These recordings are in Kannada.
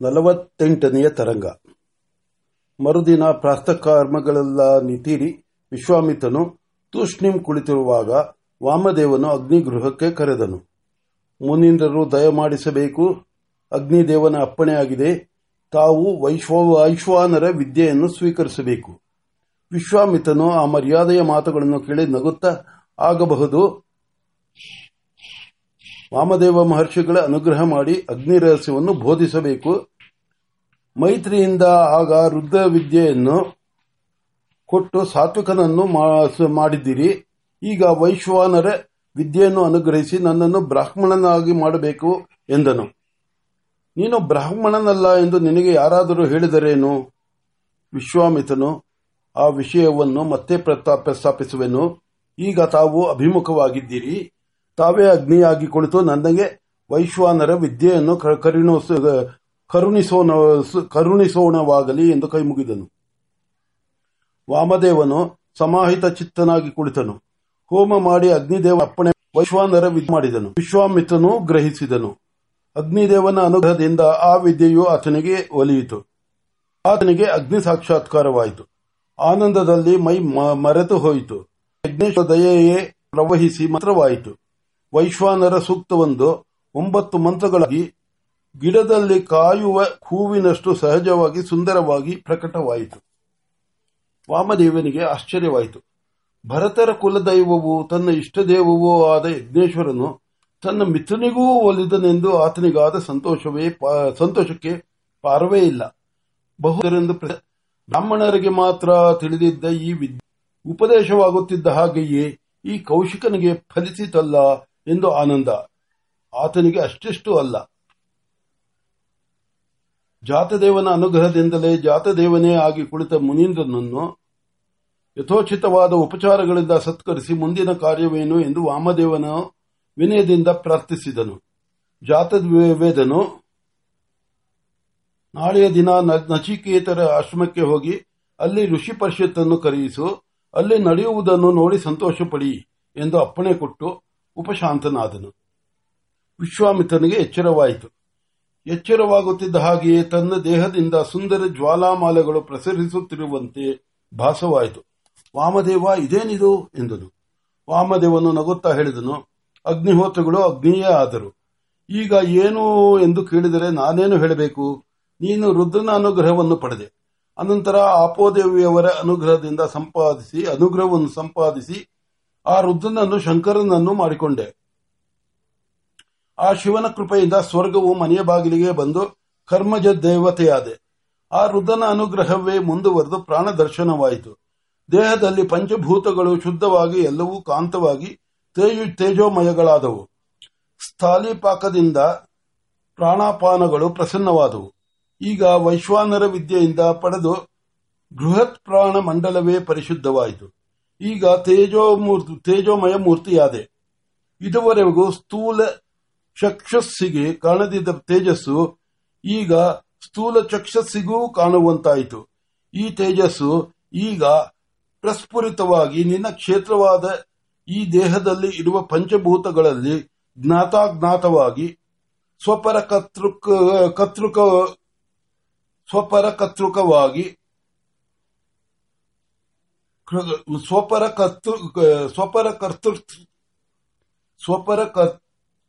ನಲವತ್ತೆಂಟನೆಯ ತರಂಗ. ಮರುದಿನ ಪ್ರಾತಃಕರ್ಮಗಳೆಲ್ಲ ನಿತೀರಿ. ವಿಶ್ವಾಮಿತ್ರನು ತೂಷ್ಣಿಂ ಕುಳಿತಿರುವಾಗ ವಾಮದೇವನು ಅಗ್ನಿಗೃಹಕ್ಕೆ ಕರೆದನು. ಮುನೀಂದ್ರರು ದಯಮಾಡಿಸಬೇಕು ಅಗ್ನಿದೇವನ ಅಪ್ಪಣೆಯಾಗಿದೆ. ತಾವು ವೈಶ್ವಾನರ ವಿದ್ಯೆಯನ್ನು ಸ್ವೀಕರಿಸಬೇಕು. ವಿಶ್ವಾಮಿತನು ಆ ಮರ್ಯಾದೆಯ ಮಾತುಗಳನ್ನು ಕೇಳಿ ನಗುತ್ತಾ, ಆಗಬಹುದು. ವಾಮದೇವ ಮಹರ್ಷಿಗಳ ಅನುಗ್ರಹ ಮಾಡಿ ಅಗ್ನಿ ರಹಸ್ಯವನ್ನು ಬೋಧಿಸಬೇಕು. ಮೈತ್ರಿಯಿಂದ ಆಗ ರುದ್ರ ವಿದ್ಯೆಯನ್ನು ಕೊಟ್ಟು ಸಾತ್ವಿಕನನ್ನು ಮಾಡಿದ್ದೀರಿ. ಈಗ ವೈಶ್ವಾನರ ವಿದ್ಯೆಯನ್ನು ಅನುಗ್ರಹಿಸಿ ನನ್ನನ್ನು ಬ್ರಾಹ್ಮಣನಾಗಿ ಮಾಡಬೇಕು ಎಂದನು. ನೀನು ಬ್ರಾಹ್ಮಣನಲ್ಲ ಎಂದು ನಿನಗೆ ಯಾರಾದರೂ ಹೇಳಿದರೇನು? ವಿಶ್ವಾಮಿತನು ಆ ವಿಷಯವನ್ನು ಮತ್ತೆ ಪ್ರಸ್ತಾಪಿಸುವೆನು. ಈಗ ತಾವು ಅಭಿಮುಖವಾಗಿದ್ದೀರಿ. ತಾವೇ ಅಗ್ನಿಯಾಗಿ ಕುಳಿತು ನನಗೆ ವೈಶ್ವಾನರ ವಿದ್ಯೆಯನ್ನು ಕರುಣಿಸೋಣವಾಗಲಿ ಎಂದು ಕೈಮುಗಿದನು ವಾಮದೇವನು ಸಮಾಹಿತ ಚಿತ್ತನಾಗಿ ಕುಳಿತನು. ಹೋಮ ಮಾಡಿ ಅಗ್ನಿದೇವ ಅಪ್ಪಣೆ ವೈಶ್ವಾನರ ವಿದ್ಯೆ ಮಾಡಿದನು. ವಿಶ್ವಾಮಿತ್ರನು ಗ್ರಹಿಸಿದನು. ಅಗ್ನಿದೇವನ ಅನುಗ್ರಹದಿಂದ ಆ ವಿದ್ಯೆಯು ಆತನಿಗೆ ಒಲಿಯಿತು. ಆತನಿಗೆ ಅಗ್ನಿ ಸಾಕ್ಷಾತ್ಕಾರವಾಯಿತು. ಆನಂದದಲ್ಲಿ ಮೈ ಮರೆತು ಹೋಯಿತು. ಯಜ್ಞೇಶ್ವರ ದಯೆಯೇ ಪ್ರವಹಿಸಿ ಮಂತ್ರವಾಯಿತು. ವೈಶ್ವಾನರ ಸೂಕ್ತವೊಂದು ಒಂಬತ್ತು ಮಂತ್ರಗಳಾಗಿ ಗಿಡದಲ್ಲಿ ಕಾಯುವ ಹೂವಿನಷ್ಟು ಸಹಜವಾಗಿ ಸುಂದರವಾಗಿ ಪ್ರಕಟವಾಯಿತು. ವಾಮದೇವನಿಗೆ ಆಶ್ಚರ್ಯವಾಯಿತು. ಭರತರ ಕುಲದೈವವೂ ತನ್ನ ಇಷ್ಟದೇವವೂ ಆದ ಯಜ್ಞೇಶ್ವರನು ತನ್ನ ಮಿತ್ರನಿಗೂ ಒಲಿದನೆಂದು ಆತನಿಗಾದ ಸಂತೋಷವೇ ಸಂತೋಷಕ್ಕೆ ಪಾರವೇ ಇಲ್ಲ. ಬಹುದರೆಂದು ಬ್ರಾಹ್ಮಣರಿಗೆ ಮಾತ್ರ ತಿಳಿದಿದ್ದ ಈ ವಿದ್ಯೆ, ಉಪದೇಶವಾಗುತ್ತಿದ್ದ ಹಾಗೆಯೇ ಈ ಕೌಶಿಕನಿಗೆ ಫಲಿಸಿತಲ್ಲ. ಎಂದು ಆನಂದ. ಆತನಿಗೆ ಅಷ್ಟಿಷ್ಟು ಅಲ್ಲ. ಜಾತದೇವನ ಅನುಗ್ರಹದಿಂದಲೇ ಜಾತದೇವನೇ ಆಗಿ ಕುಳಿತ ಮುನೀಂದ್ರನನ್ನು ಯಥೋಚಿತವಾದ ಉಪಚಾರಗಳಿಂದ ಸತ್ಕರಿಸಿ ಮುಂದಿನ ಕಾರ್ಯವೇನು ಎಂದು ವಾಮದೇವನ ವಿನಯದಿಂದ ಪ್ರಾರ್ಥಿಸಿದನು. ಜಾತವೇದನು, ನಾಳೆಯ ದಿನ ನಚಿಕೇತರ ಆಶ್ರಮಕ್ಕೆ ಹೋಗಿ ಅಲ್ಲಿ ಋಷಿ ಪರಿಷತ್ತನ್ನು ಕರೆಯಿಸು, ಅಲ್ಲಿ ನಡೆಯುವುದನ್ನು ನೋಡಿ ಸಂತೋಷಪಡಿ ಎಂದು ಅಪ್ಪಣೆ ಕೊಟ್ಟು ಉಪಶಾಂತನಾದನು. ವಿಶ್ವಾಮಿತ್ರನಿಗೆ ಎಚ್ಚರವಾಯಿತು. ಎಚ್ಚರವಾಗುತ್ತಿದ್ದ ಹಾಗೆಯೇ ತನ್ನ ದೇಹದಿಂದ ಸುಂದರ ಜ್ವಾಲಾಮಾಲೆಗಳು ಪ್ರಸರಿಸುತ್ತಿರುವಂತೆ ಭಾಸವಾಯಿತು. ವಾಮದೇವ, ಇದೇನಿದು? ಎಂದನು. ವಾಮದೇವನು ನಗುತ್ತಾ ಹೇಳಿದನು, ಅಗ್ನಿಹೋತ್ರಗಳು ಅಗ್ನಿಯೇ ಆದರು. ಈಗ ಏನು ಎಂದು ಕೇಳಿದರೆ ನಾನೇನು ಹೇಳಬೇಕು? ನೀನು ರುದ್ರನ ಅನುಗ್ರಹವನ್ನು ಪಡೆದೆ. ಅನಂತರ ಆಪೋದೇವಿಯವರ ಅನುಗ್ರಹದಿಂದ ಸಂಪಾದಿಸಿ, ಅನುಗ್ರಹವನ್ನು ಸಂಪಾದಿಸಿ ಆ ರುದ್ರನನ್ನು ಶಂಕರನನ್ನು ಮಾಡಿಕೊಂಡೆ. ಆ ಶಿವನ ಕೃಪೆಯಿಂದ ಸ್ವರ್ಗವು ಮನೆಯ ಬಾಗಿಲಿಗೆ ಬಂದು ಕರ್ಮಜ ದೇವತೆಯಾದೆ. ಆ ರುದ್ರನ ಅನುಗ್ರಹವೇ ಮುಂದುವರೆದು ಪ್ರಾಣ ದರ್ಶನವಾಯಿತು ದೇಹದಲ್ಲಿ ಪಂಚಭೂತಗಳು ಶುದ್ಧವಾಗಿ ಎಲ್ಲವೂ ಕಾಂತವಾಗಿ ತೇಜೋಮಯಗಳಾದವು. ಸ್ಥಾಲಿಪಾಕದಿಂದ ಪ್ರಾಣಾಪಾನಗಳು ಪ್ರಸನ್ನವಾದವು. ಈಗ ವೈಶ್ವಾನರ ವಿದ್ಯೆಯಿಂದ ಪಡೆದು ಬೃಹತ್ ಪ್ರಾಣ ಮಂಡಲವೇ ಪರಿಶುದ್ಧವಾಯಿತು. ಈಗ ತೇಜೋಮಯ ಮೂರ್ತಿಯಾದೆ. ಇದುವರೆಗೂ ಸ್ಥೂಲ ಚಕ್ಷಸ್ಸಿಗೆ ಕಾಣದಿದ್ದ ತೇಜಸ್ಸು ಈಗ ಸ್ಥೂಲ ಚಕ್ಷಸ್ಸಿಗೂ ಕಾಣುವಂತಾಯಿತು. ಈ ತೇಜಸ್ಸು ಈಗ ಪ್ರಸ್ಫುರಿತವಾಗಿ ನಿನ್ನ ಕ್ಷೇತ್ರವಾದ ಈ ದೇಹದಲ್ಲಿ ಇರುವ ಪಂಚಭೂತಗಳಲ್ಲಿ ಜ್ಞಾತಾಜ್ಞಾತವಾಗಿ ಸ್ವಪರ ಕರ್ತೃಕ ಸ್ವಪರ ಕರ್ತೃಕವಾಗಿ ಸ್ವಪರ ಕರ್ತೃ ಸ್ವಪರ ಕರ್ತೃ ಸ್ವಪರ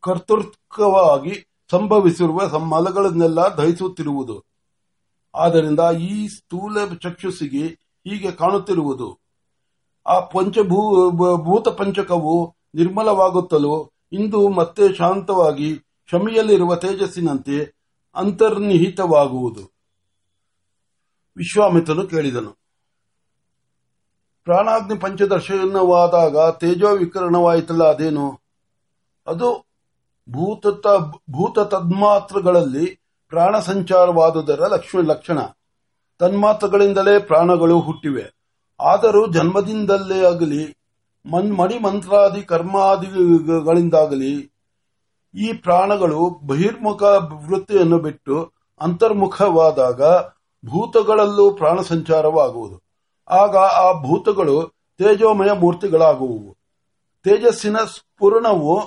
ಕರ್ತೃತ್ವವಾಗಿ ಸಂಭವಿಸಿರುವ ಮಲಗಳನ್ನೆಲ್ಲ ದಹಿಸುತ್ತಿರುವುದು. ಆದ್ದರಿಂದ ಈ ಸ್ಥೂಲ ಚಕ್ಷುಸಿಗೆ ಹೀಗೆ ಕಾಣುತ್ತಿರುವುದು. ಆ ಪಂಚಭೂ ಭೂತ ಪಂಚಕವು ನಿರ್ಮಲವಾಗುತ್ತಲೂ ಇಂದು ಮತ್ತೆ ಶಾಂತವಾಗಿ ಶಮಿಯಲ್ಲಿರುವ ತೇಜಸ್ಸಿನಂತೆ ಅಂತರ್ನಿಹಿತವಾಗುವುದು. ವಿಶ್ವಾಮಿತ್ರನು ಕೇಳಿದನು. ಪ್ರಾಣಾಗ್ನಿ ಪಂಚದರ್ಶನವಾದಾಗ ತೇಜೋ ವಿಕರಣವಾಯಿತಲ್ಲ ಅದೇನು? ಅದು ಭೂತ ತನ್ಮಾತ್ರಗಳಲ್ಲಿ ಪ್ರಾಣ ಸಂಚಾರವಾದುದರ ಲಕ್ಷಣ. ತನ್ಮಾತ್ರಗಳಿಂದಲೇ ಪ್ರಾಣಗಳು ಹುಟ್ಟಿವೆ. ಆದರೂ ಜನ್ಮದಿಂದಲೇ ಆಗಲಿ ಮಣಿ ಮಂತ್ರಾದಿ ಕರ್ಮಾದಿಗಳಿಂದಾಗಲಿ, ಈ ಪ್ರಾಣಗಳು ಬಹಿರ್ಮುಖ ವೃತ್ತಿಯನ್ನು ಬಿಟ್ಟು ಅಂತರ್ಮುಖವಾದಾಗ ಭೂತಗಳಲ್ಲೂ ಪ್ರಾಣ ಸಂಚಾರವಾಗುವುದು ಆಗ ಆ ಭೂತಗಳು ತೇಜೋಮಯ ಮೂರ್ತಿಗಳಾಗುವುವು ತೇಜಸ್ಸಿನ ಸ್ಫುರಣವು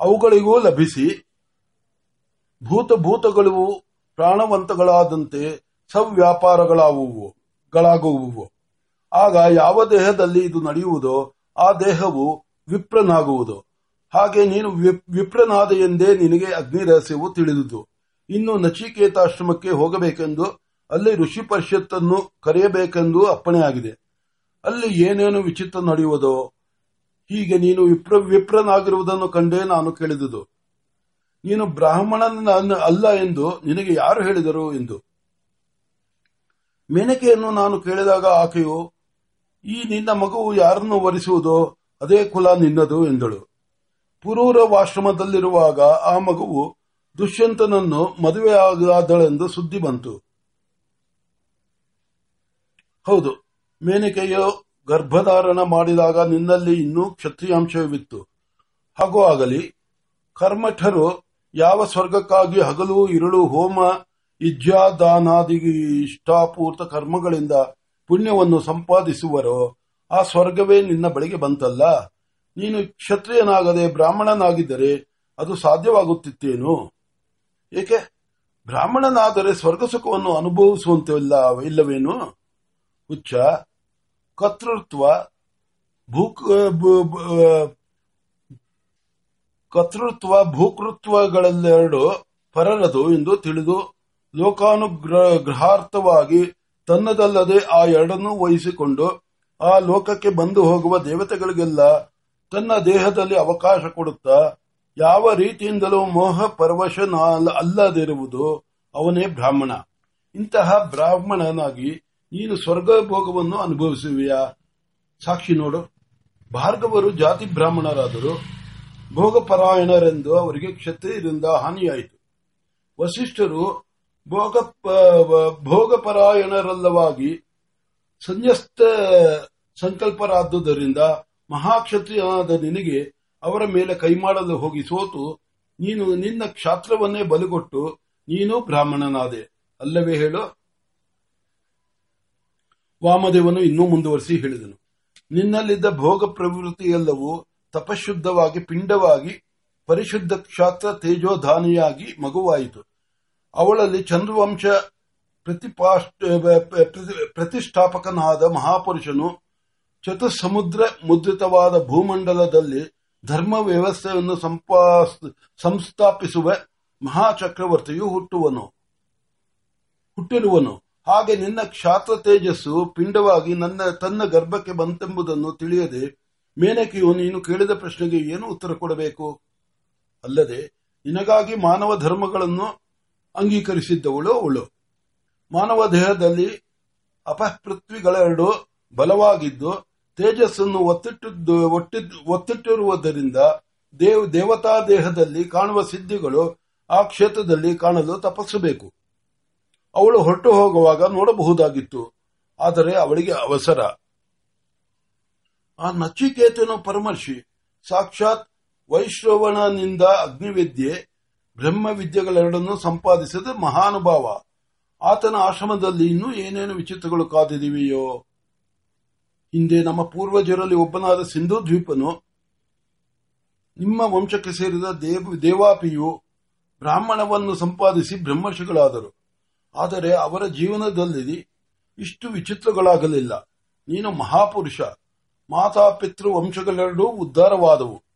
ಅವುಗಳಿಗೂ ಲಭಿಸಿ ಭೂತ ಭೂತಗಳು ಪ್ರಾಣವಂತಗಳಾದಂತೆ ಸವ್ಯಾಪಾರಗಳಾಗುವು ಆಗ ಯಾವ ದೇಹದಲ್ಲಿ ಇದು ನಡೆಯುವುದೋ ಆ ದೇಹವು ವಿಪ್ರನಾಗುವುದು. ಹಾಗೆ ನೀನು ವಿಪ್- ವಿಪ್ರನಾದ ಎಂದೇ ನಿನಗೆ ಅಗ್ನಿ ರಹಸ್ಯವು ತಿಳಿದುದು. ಇನ್ನು ನಚಿಕೇತಾಶ್ರಮಕ್ಕೆ ಹೋಗಬೇಕೆಂದು ಅಲ್ಲಿ ಋಷಿ ಪರಿಷತ್ತನ್ನು ಕರೆಯಬೇಕೆಂದು ಅಪ್ಪಣೆಯಾಗಿದೆ ಅಲ್ಲಿ ಏನೇನು ವಿಚಿತ್ರ ನಡೆಯುವುದೋ, ಹೀಗೆ ನೀನು ವಿಪ್ರ, ವಿಪ್ರನಾಗಿರುವುದನ್ನು ಕಂಡೇ ನಾನು ಕೇಳಿದುದು. ನೀನು ಬ್ರಾಹ್ಮಣನ ಅಲ್ಲ ಎಂದು ನಿನಗೆ ಯಾರು ಹೇಳಿದರು ಎಂದು. ಮೇನಕೆಯನ್ನು ನಾನು ಕೇಳಿದಾಗ ಆಕೆಯು, ಈ ನಿನ್ನ ಮಗುವು ಯಾರನ್ನು ವರಿಸುವುದೋ, ಅದೇ ಕುಲ ನಿನ್ನದು ಎಂದಳು. ಪುರೂರವಾಶ್ರಮದಲ್ಲಿರುವಾಗ ಆ ಮಗುವು ದುಷ್ಯಂತನನ್ನು ಮದುವೆಯಾಗದಳೆಂದು ಸುದ್ದಿ ಬಂತು. ಹೌದು. ಮೇನಕೆಯು ಗರ್ಭಧಾರಣ ಮಾಡಿದಾಗ ನಿನ್ನಲ್ಲಿ ಇನ್ನೂ ಕ್ಷತ್ರಿಯಾಂಶವಿತ್ತು. ಹಾಗೂ ಆಗಲಿ, ಕರ್ಮಠರು ಯಾವ ಸ್ವರ್ಗಕ್ಕಾಗಿ ಹಗಲು, ಇರುಳು, ಹೋಮ ಇಜ್ಜಾದಾನಾದಿ ಇಷ್ಟಾಪೂರ್ತ ಕರ್ಮಗಳಿಂದ ಪುಣ್ಯವನ್ನು ಸಂಪಾದಿಸುವರೋ, ಆ ಸ್ವರ್ಗವೇ ನಿನ್ನ ಬಳಿಗೆ ಬಂತಲ್ಲ. ನೀನು ಕ್ಷತ್ರಿಯನಾಗದೆ ಬ್ರಾಹ್ಮಣನಾಗಿದ್ದರೆ ಅದು ಸಾಧ್ಯವಾಗುತ್ತಿತ್ತೇನು? ಏಕೆ? ಬ್ರಾಹ್ಮಣನಾದರೆ ಸ್ವರ್ಗ ಸುಖವನ್ನು ಅನುಭವಿಸುವಂತೆ ಇಲ್ಲವೇನು? ಹುಚ್ಚ ಕರ್ತೃತ್ವ ಭೂಕ್ ಕರ್ತೃತ್ವ ಭೂಕೃತ್ವಗಳೆರಡು ಪರರದು ಎಂದು ತಿಳಿದು ಲೋಕಾನುಗ್ರಹಾರ್ಥವಾಗಿ ತನ್ನದಲ್ಲದೆ ಆ ಎರಡನ್ನೂ ವಹಿಸಿಕೊಂಡು ಆ ಲೋಕಕ್ಕೆ ಬಂದು ಹೋಗುವ ದೇವತೆಗಳಿಗೆಲ್ಲ ತನ್ನ ದೇಹದಲ್ಲಿ ಅವಕಾಶ ಕೊಡುತ್ತಾ ಯಾವ ರೀತಿಯಿಂದಲೂ ಮೋಹ ಪರವಶನ ಅಲ್ಲದಿರುವುದು ಅವನೇ ಬ್ರಾಹ್ಮಣ. ಇಂತಹ ಬ್ರಾಹ್ಮಣನಾಗಿ ನೀನು ಸ್ವರ್ಗ ಭೋಗವನ್ನು ಅನುಭವಿಸುವೆಯಾ? ಸಾಕ್ಷಿ ನೋಡು. ಭಾರ್ಗವರು ಜಾತಿ ಬ್ರಾಹ್ಮಣರಾದರು. ಭೋಗಪರಾಯಣರೆಂದು ಅವರಿಗೆ ಕ್ಷತ್ರಿಯರಿಂದ ಹಾನಿಯಾಯಿತು. ವಸಿಷ್ಠರು ಭೋಗ ಭೋಗಪರಾಯಣರಲ್ಲವಾಗಿ ಸಂನ್ಯಸ್ತ ಸಂಕಲ್ಪರಾದುದರಿಂದ ಮಹಾಕ್ಷತ್ರಿಯನಾದ ನಿನಗೆ ಅವರ ಮೇಲೆ ಕೈಮಾಡಲು ಹೋಗಿ ಸೋತು, ನೀನು ನಿನ್ನ ಕ್ಷಾತ್ರವನ್ನೇ ಬಲಗೊಟ್ಟು ನೀನು ಬ್ರಾಹ್ಮಣನಾದೆ. ಅಲ್ಲವೇ ಹೇಳು. ವಾಮದೇವನು ಇನ್ನೂ ಮುಂದುವರಿಸಿ ಹೇಳಿದನು. ನಿನ್ನಲ್ಲಿದ್ದ ಭೋಗ ಪ್ರವೃತ್ತಿಯೆಲ್ಲವೂ ತಪಶುದ್ಧವಾಗಿ, ಪಿಂಡವಾಗಿ, ಪರಿಶುದ್ಧ ಕ್ಷಾತ್ರ ತೇಜೋಧಾನಿಯಾಗಿ ಮಗುವಾಯಿತು. ಅವಳಲ್ಲಿ ಚಂದ್ರವಂಶ ಪ್ರತಿಷ್ಠಾಪಕನಾದ ಮಹಾಪುರುಷನು ಚತುಸಮುದ್ರ ಮುದ್ರಿತವಾದ ಭೂಮಂಡಲದಲ್ಲಿ ಧರ್ಮ ವ್ಯವಸ್ಥೆಯನ್ನು ಸಂಸ್ಥಾಪಿಸುವ ಮಹಾಚಕ್ರವರ್ತಿಯು ಹುಟ್ಟುವನು, ಹುಟ್ಟಿರುವನು. ಹಾಗೆ ನಿನ್ನ ಕ್ಷಾತ್ರ ತೇಜಸ್ಸು ಪಿಂಡವಾಗಿ ನನ್ನ, ತನ್ನ ಗರ್ಭಕ್ಕೆ ಬಂತೆಂಬುದನ್ನು ತಿಳಿಯದೆ ಮೇನಕೆಯು ನೀನು ಕೇಳಿದ ಪ್ರಶ್ನೆಗೆ ಏನು ಉತ್ತರ ಕೊಡಬೇಕು? ಅಲ್ಲದೆ, ನಿನಗಾಗಿ ಮಾನವ ಧರ್ಮಗಳನ್ನು ಅಂಗೀಕರಿಸಿದ್ದವಳು ಅವಳು. ಮಾನವ ದೇಹದಲ್ಲಿ ಅಪಪೃಥ್ವಿಗಳೆರಡು ಬಲವಾಗಿದ್ದು, ತೇಜಸ್ಸನ್ನು ಒತ್ತಿಟ್ಟಿದ್ದು ಒತ್ತಿಟ್ಟಿರುವುದರಿಂದ ದೇವ್, ದೇವತಾ ದೇಹದಲ್ಲಿ ಕಾಣುವ ಸಿದ್ಧಿಗಳು ಆ ಕ್ಷೇತ್ರದಲ್ಲಿ ಕಾಣಲು ತಪಸ್ಸಬೇಕು. ಅವಳು ಹೊರಟು ಹೋಗುವಾಗ ನೋಡಬಹುದಾಗಿತ್ತು. ಆದರೆ ಅವಳಿಗೆ ಅವಸರ. ಆ ನಚಿಕೇತನು ಪರಮರ್ಷಿ, ಸಾಕ್ಷಾತ್ ವೈಶ್ರವಣನಿಂದ ಅಗ್ನಿವಿದ್ಯೆ, ಬ್ರಹ್ಮವಿದ್ಯೆಗಳೆರಡನ್ನು ಸಂಪಾದಿಸಿದ ಮಹಾನುಭಾವ. ಆತನ ಆಶ್ರಮದಲ್ಲಿ ಇನ್ನೂ ಏನೇನು ವಿಚಿತ್ರಗಳು ಕಾದಿದೆಯೋ ಹಿಂದೆ ನಮ್ಮ ಪೂರ್ವಜರಲ್ಲಿ ಒಬ್ಬನಾದ ಸಿಂಧು ದ್ವೀಪನು ನಿಮ್ಮ ವಂಶಕ್ಕೆ ಸೇರಿದ ದೇವಾಪಿಯು ಬ್ರಾಹ್ಮಣವನ್ನು ಸಂಪಾದಿಸಿ ಬ್ರಹ್ಮರ್ಷಿಗಳಾದರು. ಆದರೆ ಅವರ ಜೀವನದಲ್ಲಿ ಇಷ್ಟು ವಿಚಿತ್ರಗಳಾಗಲಿಲ್ಲ. ನೀನು ಮಹಾಪುರುಷ. ಮಾತಾಪಿತೃ ವಂಶಗಳೆರಡೂ ಉದ್ಧಾರವಾದವು.